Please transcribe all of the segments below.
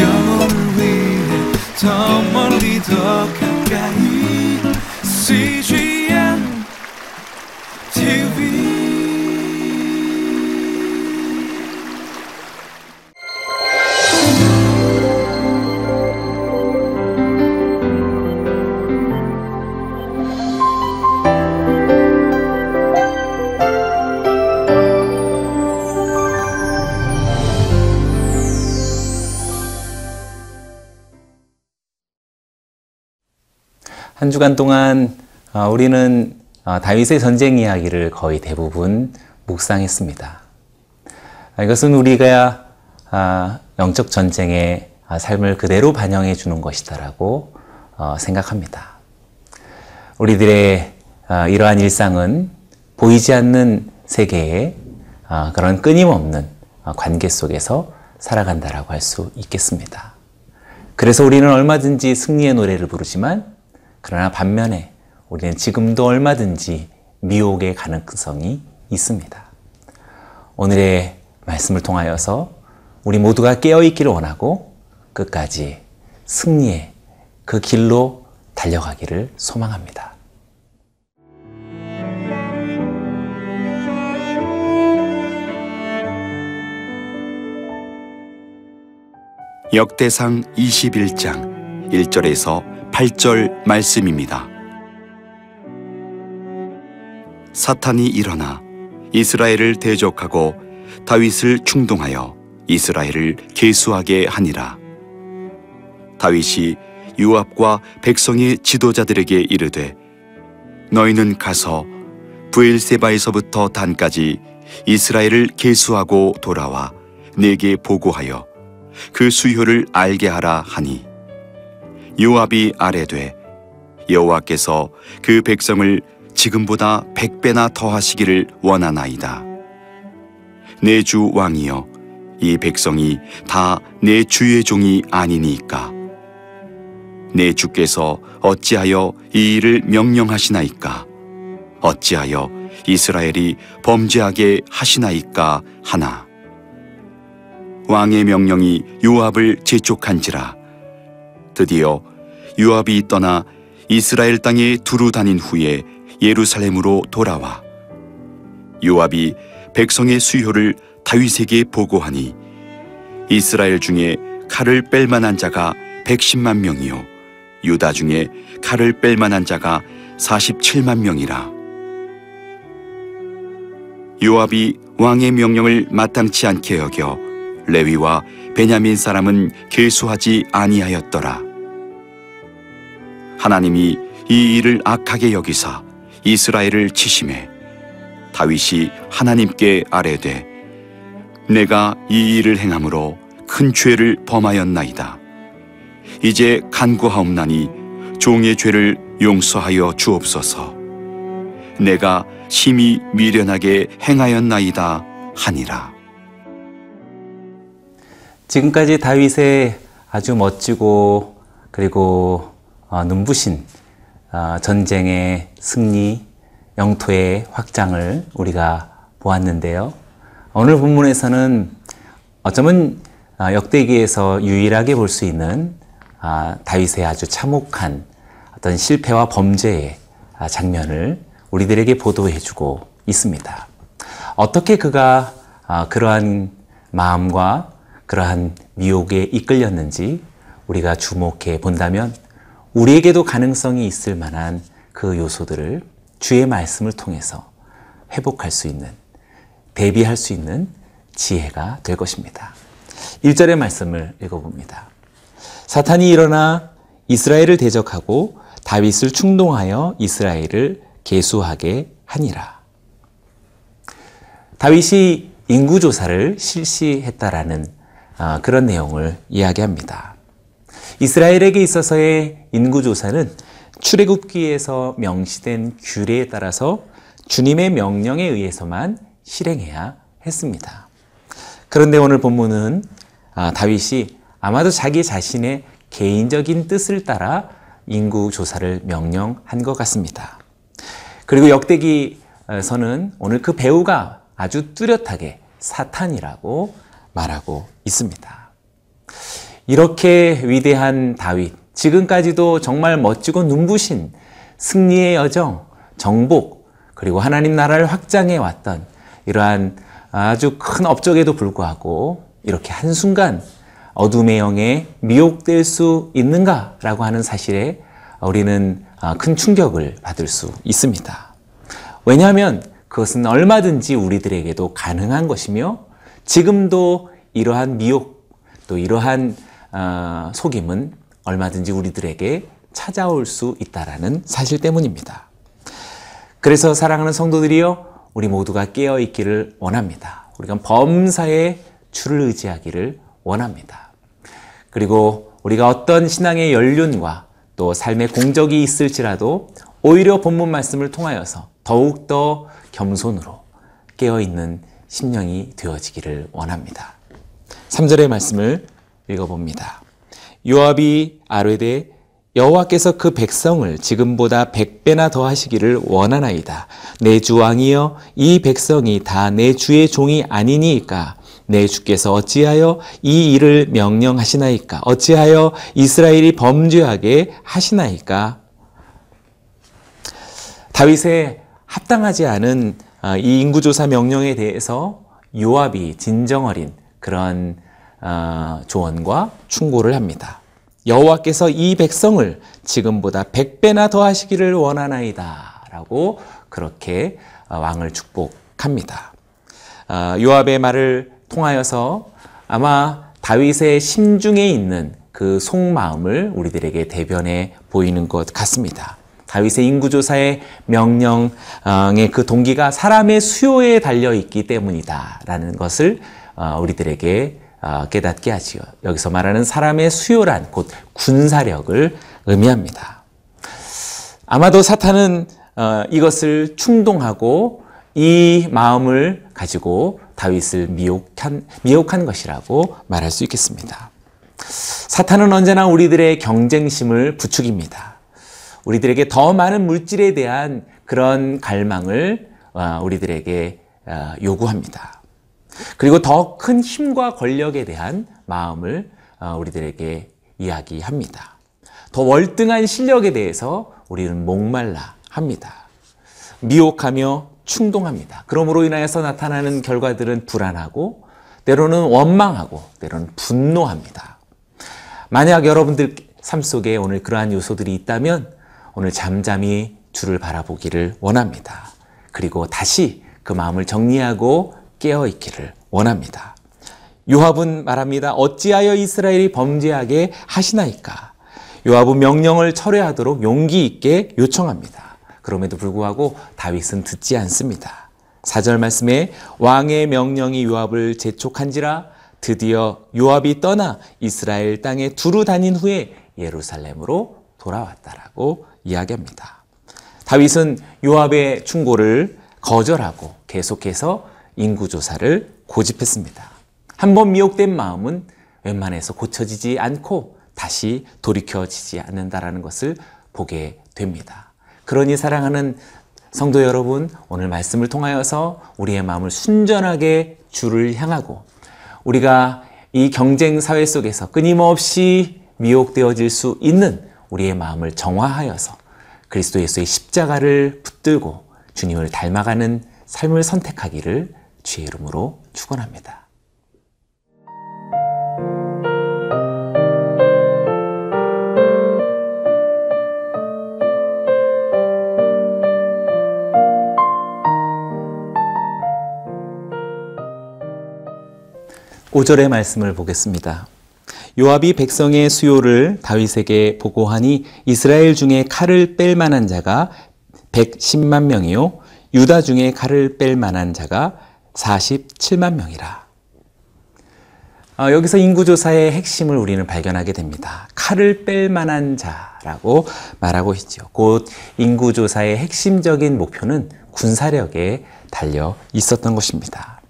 영혼을 위해 더 멀리 더 가 한 주간 동안 어, 우리는 어, 다윗의 전쟁 이야기를 거의 대부분 묵상했습니다. 아, 이것은 우리가 아, 영적 전쟁의 아, 삶을 그대로 반영해 주는 것이다라고 어, 생각합니다. 우리들의 이러한 일상은 보이지 않는 세계의 그런 끊임없는 관계 속에서 살아간다라고 할 수 있겠습니다. 그래서 우리는 얼마든지 승리의 노래를 부르지만 그러나 반면에 우리는 지금도 얼마든지 미혹의 가능성이 있습니다. 오늘의 말씀을 통하여서 우리 모두가 깨어있기를 원하고 끝까지 승리의 그 길로 달려가기를 소망합니다. 역대상 21장 1절에서 8절 말씀입니다. 사탄이 일어나 이스라엘을 대적하고 다윗을 충동하여 이스라엘을 계수하게 하니라. 다윗이 유압과 백성의 지도자들에게 이르되 너희는 가서 부엘세바에서부터 단까지 이스라엘을 계수하고 돌아와 내게 보고하여 그 수효를 알게 하라 하니 요압이 아래되 여호와께서 그 백성을 지금보다 백 배나 더하시기를 원하나이다. 내 주 왕이여 이 백성이 다 내 주의 종이 아니니까. 내 주께서 어찌하여 이 일을 명령하시나이까? 어찌하여 이스라엘이 범죄하게 하시나이까 하나? 왕의 명령이 요압을 재촉한지라 드디어 요압이 떠나 이스라엘 땅에 두루 다닌 후에 예루살렘으로 돌아와 요압이 백성의 수효를 다윗에게 보고하니 이스라엘 중에 칼을 뺄 만한 자가 110만 명이요 유다 중에 칼을 뺄 만한 자가 47만 명이라 요압이 왕의 명령을 마땅치 않게 여겨 레위와 베냐민 사람은 계수하지 아니하였더라. 하나님이 이 일을 악하게 여기사 이스라엘을 치심해 다윗이 하나님께 아뢰되 내가 이 일을 행함으로 큰 죄를 범하였나이다. 이제 간구하옵나니 종의 죄를 용서하여 주옵소서. 내가 심히 미련하게 행하였나이다 하니라. 지금까지 다윗의 아주 멋지고 그리고 어, 눈부신 어, 전쟁의 승리, 영토의 확장을 우리가 보았는데요. 오늘 본문에서는 어쩌면 어, 역대기에서 유일하게 볼 수 있는 아, 다윗의 아주 참혹한 어떤 실패와 범죄의 아, 장면을 우리들에게 보도해주고 있습니다. 어떻게 그가 아, 그러한 마음과 그러한 미혹에 이끌렸는지 우리가 주목해 본다면 우리에게도 가능성이 있을 만한 그 요소들을 주의 말씀을 통해서 회복할 수 있는, 대비할 수 있는 지혜가 될 것입니다. 1절의 말씀을 읽어봅니다. 사탄이 일어나 이스라엘을 대적하고 다윗을 충동하여 이스라엘을 계수하게 하니라. 다윗이 인구조사를 실시했다라는 아, 그런 내용을 이야기합니다. 이스라엘에게 있어서의 인구조사는 출애굽기에서 명시된 규례에 따라서 주님의 명령에 의해서만 실행해야 했습니다. 그런데 오늘 본문은 아, 다윗이 아마도 자기 자신의 개인적인 뜻을 따라 인구 조사를 명령한 것 같습니다. 그리고 역대기서는 오늘 그 배우가 아주 뚜렷하게 사탄이라고 말하고 있습니다. 이렇게 위대한 다윗, 지금까지도 정말 멋지고 눈부신 승리의 여정, 정복, 그리고 하나님 나라를 확장해 왔던 이러한 아주 큰 업적에도 불구하고 이렇게 한순간 어둠의 영에 미혹될 수 있는가라고 하는 사실에 우리는 아, 큰 충격을 받을 수 있습니다. 왜냐하면 그것은 얼마든지 우리들에게도 가능한 것이며 지금도 이러한 미혹 또 이러한 어, 속임은 얼마든지 우리들에게 찾아올 수 있다라는 사실 때문입니다. 그래서 사랑하는 성도들이여 우리 모두가 깨어 있기를 원합니다. 우리가 범사에 주를 의지하기를 원합니다. 그리고 우리가 어떤 신앙의 연륜과 또 삶의 공적이 있을지라도 오히려 본문 말씀을 통하여서 더욱더 겸손으로 깨어 있는 심령이 되어지기를 원합니다. 3절의 말씀을 읽어봅니다. 요압이 아뢰되 여호와께서 그 백성을 지금보다 백배나 더 하시기를 원하나이다. 내 주 왕이여 이 백성이 다 내 주의 종이 아니니까 내 주께서 어찌하여 이 일을 명령하시나이까 어찌하여 이스라엘이 범죄하게 하시나이까 다윗의 합당하지 않은 아, 이 인구조사 명령에 대해서 요압이 진정어린 그런 아, 조언과 충고를 합니다. 여호와께서 이 백성을 지금보다 백배나 더 하시기를 원하나이다. 라고 그렇게 아, 왕을 축복합니다. 요압의 말을 통하여서 아마 다윗의 심중에 있는 그 속마음을 우리들에게 대변해 보이는 것 같습니다. 다윗의 인구조사의 명령의 그 동기가 사람의 수요에 달려 있기 때문이다라는 것을 어, 우리들에게 어, 깨닫게 하지요. 여기서 말하는 사람의 수요란 곧 군사력을 의미합니다. 아마도 사탄은 어, 이것을 충동하고 이 마음을 가지고 다윗을 미혹한, 미혹한 것이라고 말할 수 있겠습니다. 사탄은 언제나 우리들의 경쟁심을 부추깁니다. 우리들에게 더 많은 물질에 대한 그런 갈망을 어, 우리들에게 어, 요구합니다. 그리고 더 큰 힘과 권력에 대한 마음을 어, 우리들에게 이야기합니다. 더 월등한 실력에 대해서 우리는 목말라 합니다. 미혹하며 충동합니다. 그러므로 인하여서 나타나는 결과들은 불안하고 때로는 원망하고 때로는 분노합니다. 만약 여러분들 삶 속에 오늘 그러한 요소들이 있다면 오늘 잠잠히 주를 바라보기를 원합니다. 그리고 다시 그 마음을 정리하고 깨어 있기를 원합니다. 요압은 말합니다. 어찌하여 이스라엘이 범죄하게 하시나이까? 요압은 명령을 철회하도록 용기 있게 요청합니다. 그럼에도 불구하고 다윗은 듣지 않습니다. 4절 말씀에 왕의 명령이 요압을 재촉한지라 드디어 요압이 떠나 이스라엘 땅에 두루 다닌 후에 예루살렘으로 돌아왔다라고 이야기합니다. 다윗은 요압의 충고를 거절하고 계속해서 인구조사를 고집했습니다. 한번 미혹된 마음은 웬만해서 고쳐지지 않고 다시 돌이켜지지 않는다라는 것을 보게 됩니다. 그러니 사랑하는 성도 여러분, 오늘 말씀을 통하여서 우리의 마음을 순전하게 주를 향하고 우리가 이 경쟁 사회 속에서 끊임없이 미혹되어질 수 있는 우리의 마음을 정화하여서 그리스도 예수의 십자가를 붙들고 주님을 닮아가는 삶을 선택하기를 주의 이름으로 축원합니다. 오절의 말씀을 보겠습니다. 요압이 백성의 수요를 다윗에게 보고하니 이스라엘 중에 칼을 뺄 만한 자가 110만 명이요 유다 중에 칼을 뺄 만한 자가 47만 명이라. 어, 여기서 인구조사의 핵심을 우리는 발견하게 됩니다. 칼을 뺄 만한 자라고 말하고 있죠. 곧 인구조사의 핵심적인 목표는 군사력에 달려 있었던 것입니다.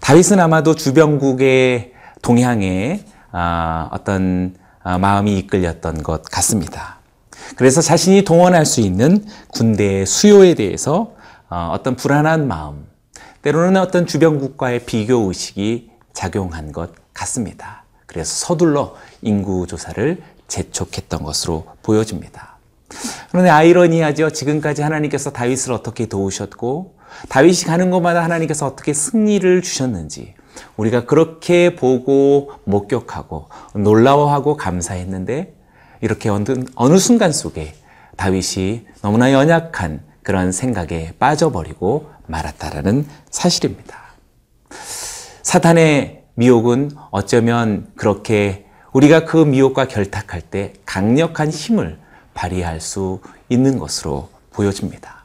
다윗은 아마도 주변국의 동향에 아, 어떤 아, 마음이 이끌렸던 것 같습니다. 그래서 자신이 동원할 수 있는 군대의 수요에 대해서 어, 어떤 불안한 마음, 때로는 어떤 주변국과의 비교 의식이 작용한 것 같습니다. 그래서 서둘러 인구 조사를 재촉했던 것으로 보여집니다. 그런데 아이러니하죠. 지금까지 하나님께서 다윗을 어떻게 도우셨고 다윗이 가는 곳마다 하나님께서 어떻게 승리를 주셨는지 우리가 그렇게 보고 목격하고 놀라워하고 감사했는데 이렇게 어느 순간 속에 다윗이 너무나 연약한 그런 생각에 빠져버리고 말았다라는 사실입니다. 사탄의 미혹은 어쩌면 그렇게 우리가 그 미혹과 결탁할 때 강력한 힘을 발휘할 수 있는 것으로 보여집니다.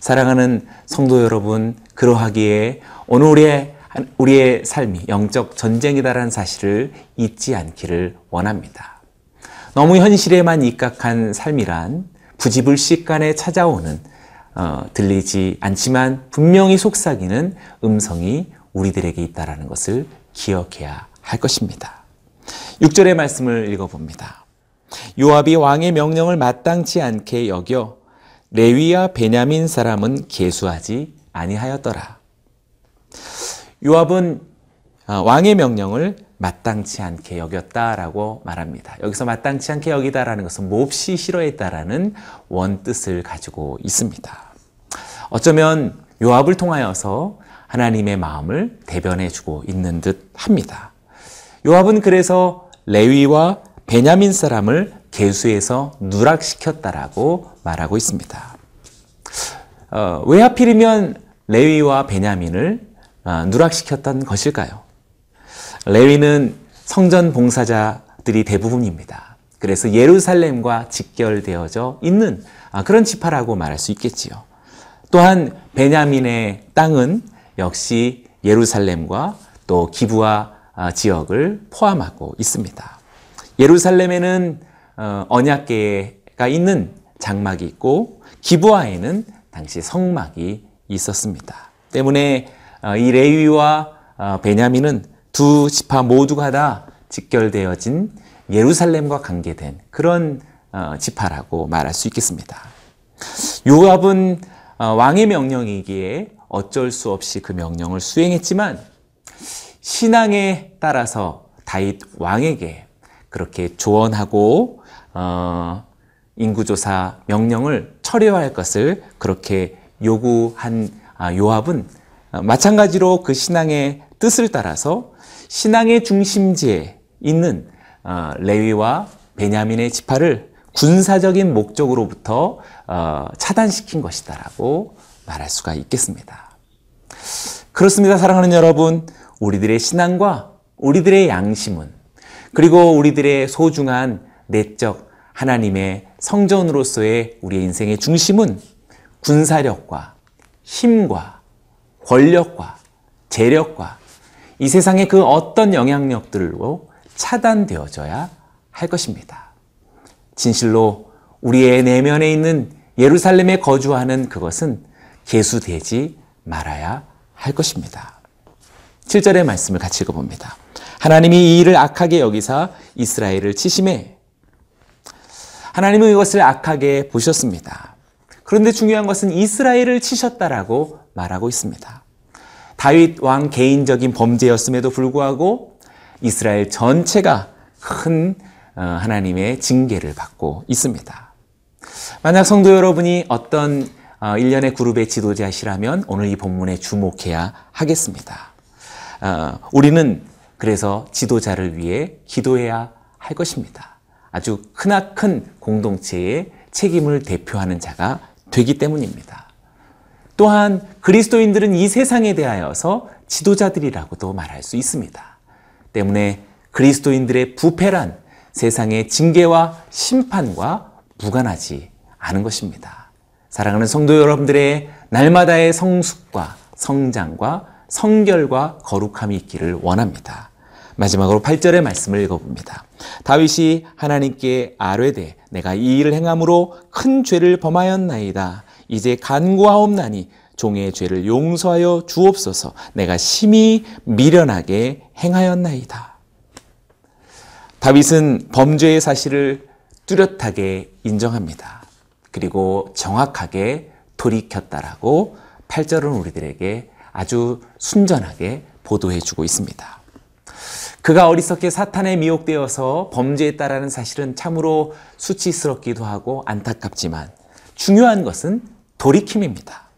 사랑하는 성도 여러분, 그러하기에 오늘 우리의, 우리의 삶이 영적 전쟁이다라는 사실을 잊지 않기를 원합니다. 너무 현실에만 입각한 삶이란 부지불식간에 찾아오는 어, 들리지 않지만 분명히 속삭이는 음성이 우리들에게 있다라는 것을 기억해야 할 것입니다. 6절의 말씀을 읽어봅니다. 요압이 왕의 명령을 마땅치 않게 여겨 레위와 베냐민 사람은 계수하지 아니하였더라. 요압은 어, 왕의 명령을 마땅치 않게 여겼다라고 말합니다. 여기서 마땅치 않게 여기다라는 것은 몹시 싫어했다라는 원뜻을 가지고 있습니다. 어쩌면 요압을 통하여서 하나님의 마음을 대변해 주고 있는 듯 합니다. 요압은 그래서 레위와 베냐민 사람을 계수해서 누락시켰다라고 말하고 있습니다. 어, 왜 하필이면 레위와 베냐민을 어, 누락시켰던 것일까요? 레위는 성전 봉사자들이 대부분입니다. 그래서 예루살렘과 직결되어져 있는 아, 그런 지파라고 말할 수 있겠지요. 또한 베냐민의 땅은 역시 예루살렘과 또 기부와 아, 지역을 포함하고 있습니다. 예루살렘에는 어, 언약계가 있는 장막이 있고 기부아에는 당시 성막이 있었습니다. 때문에 어, 이 레위와 어, 베냐민은 두 지파 모두가 다 직결되어진 예루살렘과 관계된 그런 지파라고 말할 수 있겠습니다. 요압은 왕의 명령이기에 어쩔 수 없이 그 명령을 수행했지만 신앙에 따라서 다윗 왕에게 그렇게 조언하고 어, 인구조사 명령을 철회할 것을 그렇게 요구한 아, 요압은 마찬가지로 그 신앙의 뜻을 따라서 신앙의 중심지에 있는 어, 레위와 베냐민의 지파를 군사적인 목적으로부터 어, 차단시킨 것이다라고 말할 수가 있겠습니다. 그렇습니다. 사랑하는 여러분, 우리들의 신앙과 우리들의 양심은 그리고 우리들의 소중한 내적 하나님의 성전으로서의 우리의 인생의 중심은 군사력과 힘과 권력과 재력과 이 세상의 그 어떤 영향력들로 차단되어져야 할 것입니다. 진실로 우리의 내면에 있는 예루살렘에 거주하는 그것은 개수되지 말아야 할 것입니다. 7절의 말씀을 같이 읽어봅니다. 하나님이 이 일을 악하게 여기사 이스라엘을 치심해 하나님은 이것을 악하게 보셨습니다. 그런데 중요한 것은 이스라엘을 치셨다라고 말하고 있습니다. 다윗 왕 개인적인 범죄였음에도 불구하고 이스라엘 전체가 큰 어, 하나님의 징계를 받고 있습니다. 만약 성도 여러분이 어떤 어, 일련의 그룹의 지도자시라면 오늘 이 본문에 주목해야 하겠습니다. 어, 우리는 그래서 지도자를 위해 기도해야 할 것입니다. 아주 크나큰 공동체의 책임을 대표하는 자가 되기 때문입니다. 또한 그리스도인들은 이 세상에 대하여서 지도자들이라고도 말할 수 있습니다. 때문에 그리스도인들의 부패란 세상의 징계와 심판과 무관하지 않은 것입니다. 사랑하는 성도 여러분들의 날마다의 성숙과 성장과 성결과 거룩함이 있기를 원합니다. 마지막으로 8절의 말씀을 읽어봅니다. 다윗이 하나님께 아뢰되 내가 이 일을 행함으로 큰 죄를 범하였나이다. 이제 간구하옵나니 종의 죄를 용서하여 주옵소서 내가 심히 미련하게 행하였나이다. 다윗은 범죄의 사실을 뚜렷하게 인정합니다. 그리고 정확하게 돌이켰다라고 8절은 우리들에게 아주 순전하게 보도해 주고 있습니다. 그가 어리석게 사탄에 미혹되어서 범죄에 따르는 사실은 참으로 수치스럽기도 하고 안타깝지만 중요한 것은 돌이킴입니다.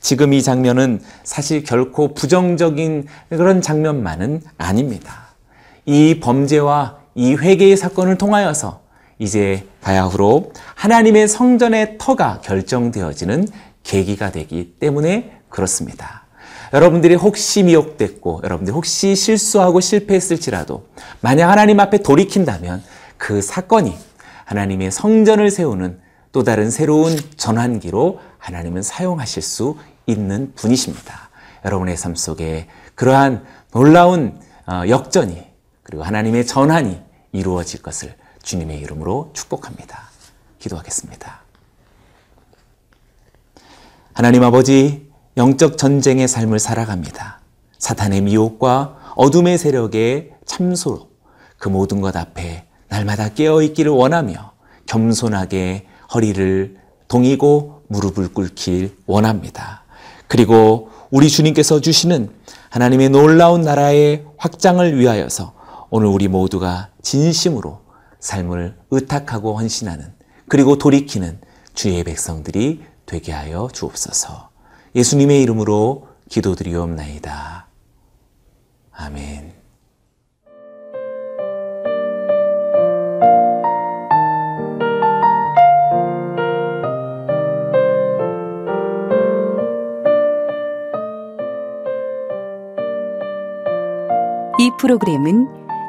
지금 이 장면은 사실 결코 부정적인 그런 장면만은 아닙니다. 이 범죄와 이 회개의 사건을 통하여서 이제 바야흐로 하나님의 성전의 터가 결정되어지는 계기가 되기 때문에 그렇습니다. 여러분들이 혹시 미혹됐고 여러분들이 혹시 실수하고 실패했을지라도 만약 하나님 앞에 돌이킨다면 그 사건이 하나님의 성전을 세우는 또 다른 새로운 전환기로 하나님은 사용하실 수 있는 분이십니다. 여러분의 삶 속에 그러한 놀라운 어, 역전이 그리고 하나님의 전환이 이루어질 것을 주님의 이름으로 축복합니다. 기도하겠습니다. 하나님 아버지, 영적 전쟁의 삶을 살아갑니다. 사탄의 미혹과 어둠의 세력의 참소로 그 모든 것 앞에 날마다 깨어있기를 원하며 겸손하게 허리를 동이고 무릎을 꿇길 원합니다. 그리고 우리 주님께서 주시는 하나님의 놀라운 나라의 확장을 위하여서 오늘 우리 모두가 진심으로 삶을 의탁하고 헌신하는 그리고 돌이키는 주의 백성들이 되게 하여 주옵소서. 예수님의 이름으로 기도드리옵나이다. 아멘. 이 프로그램은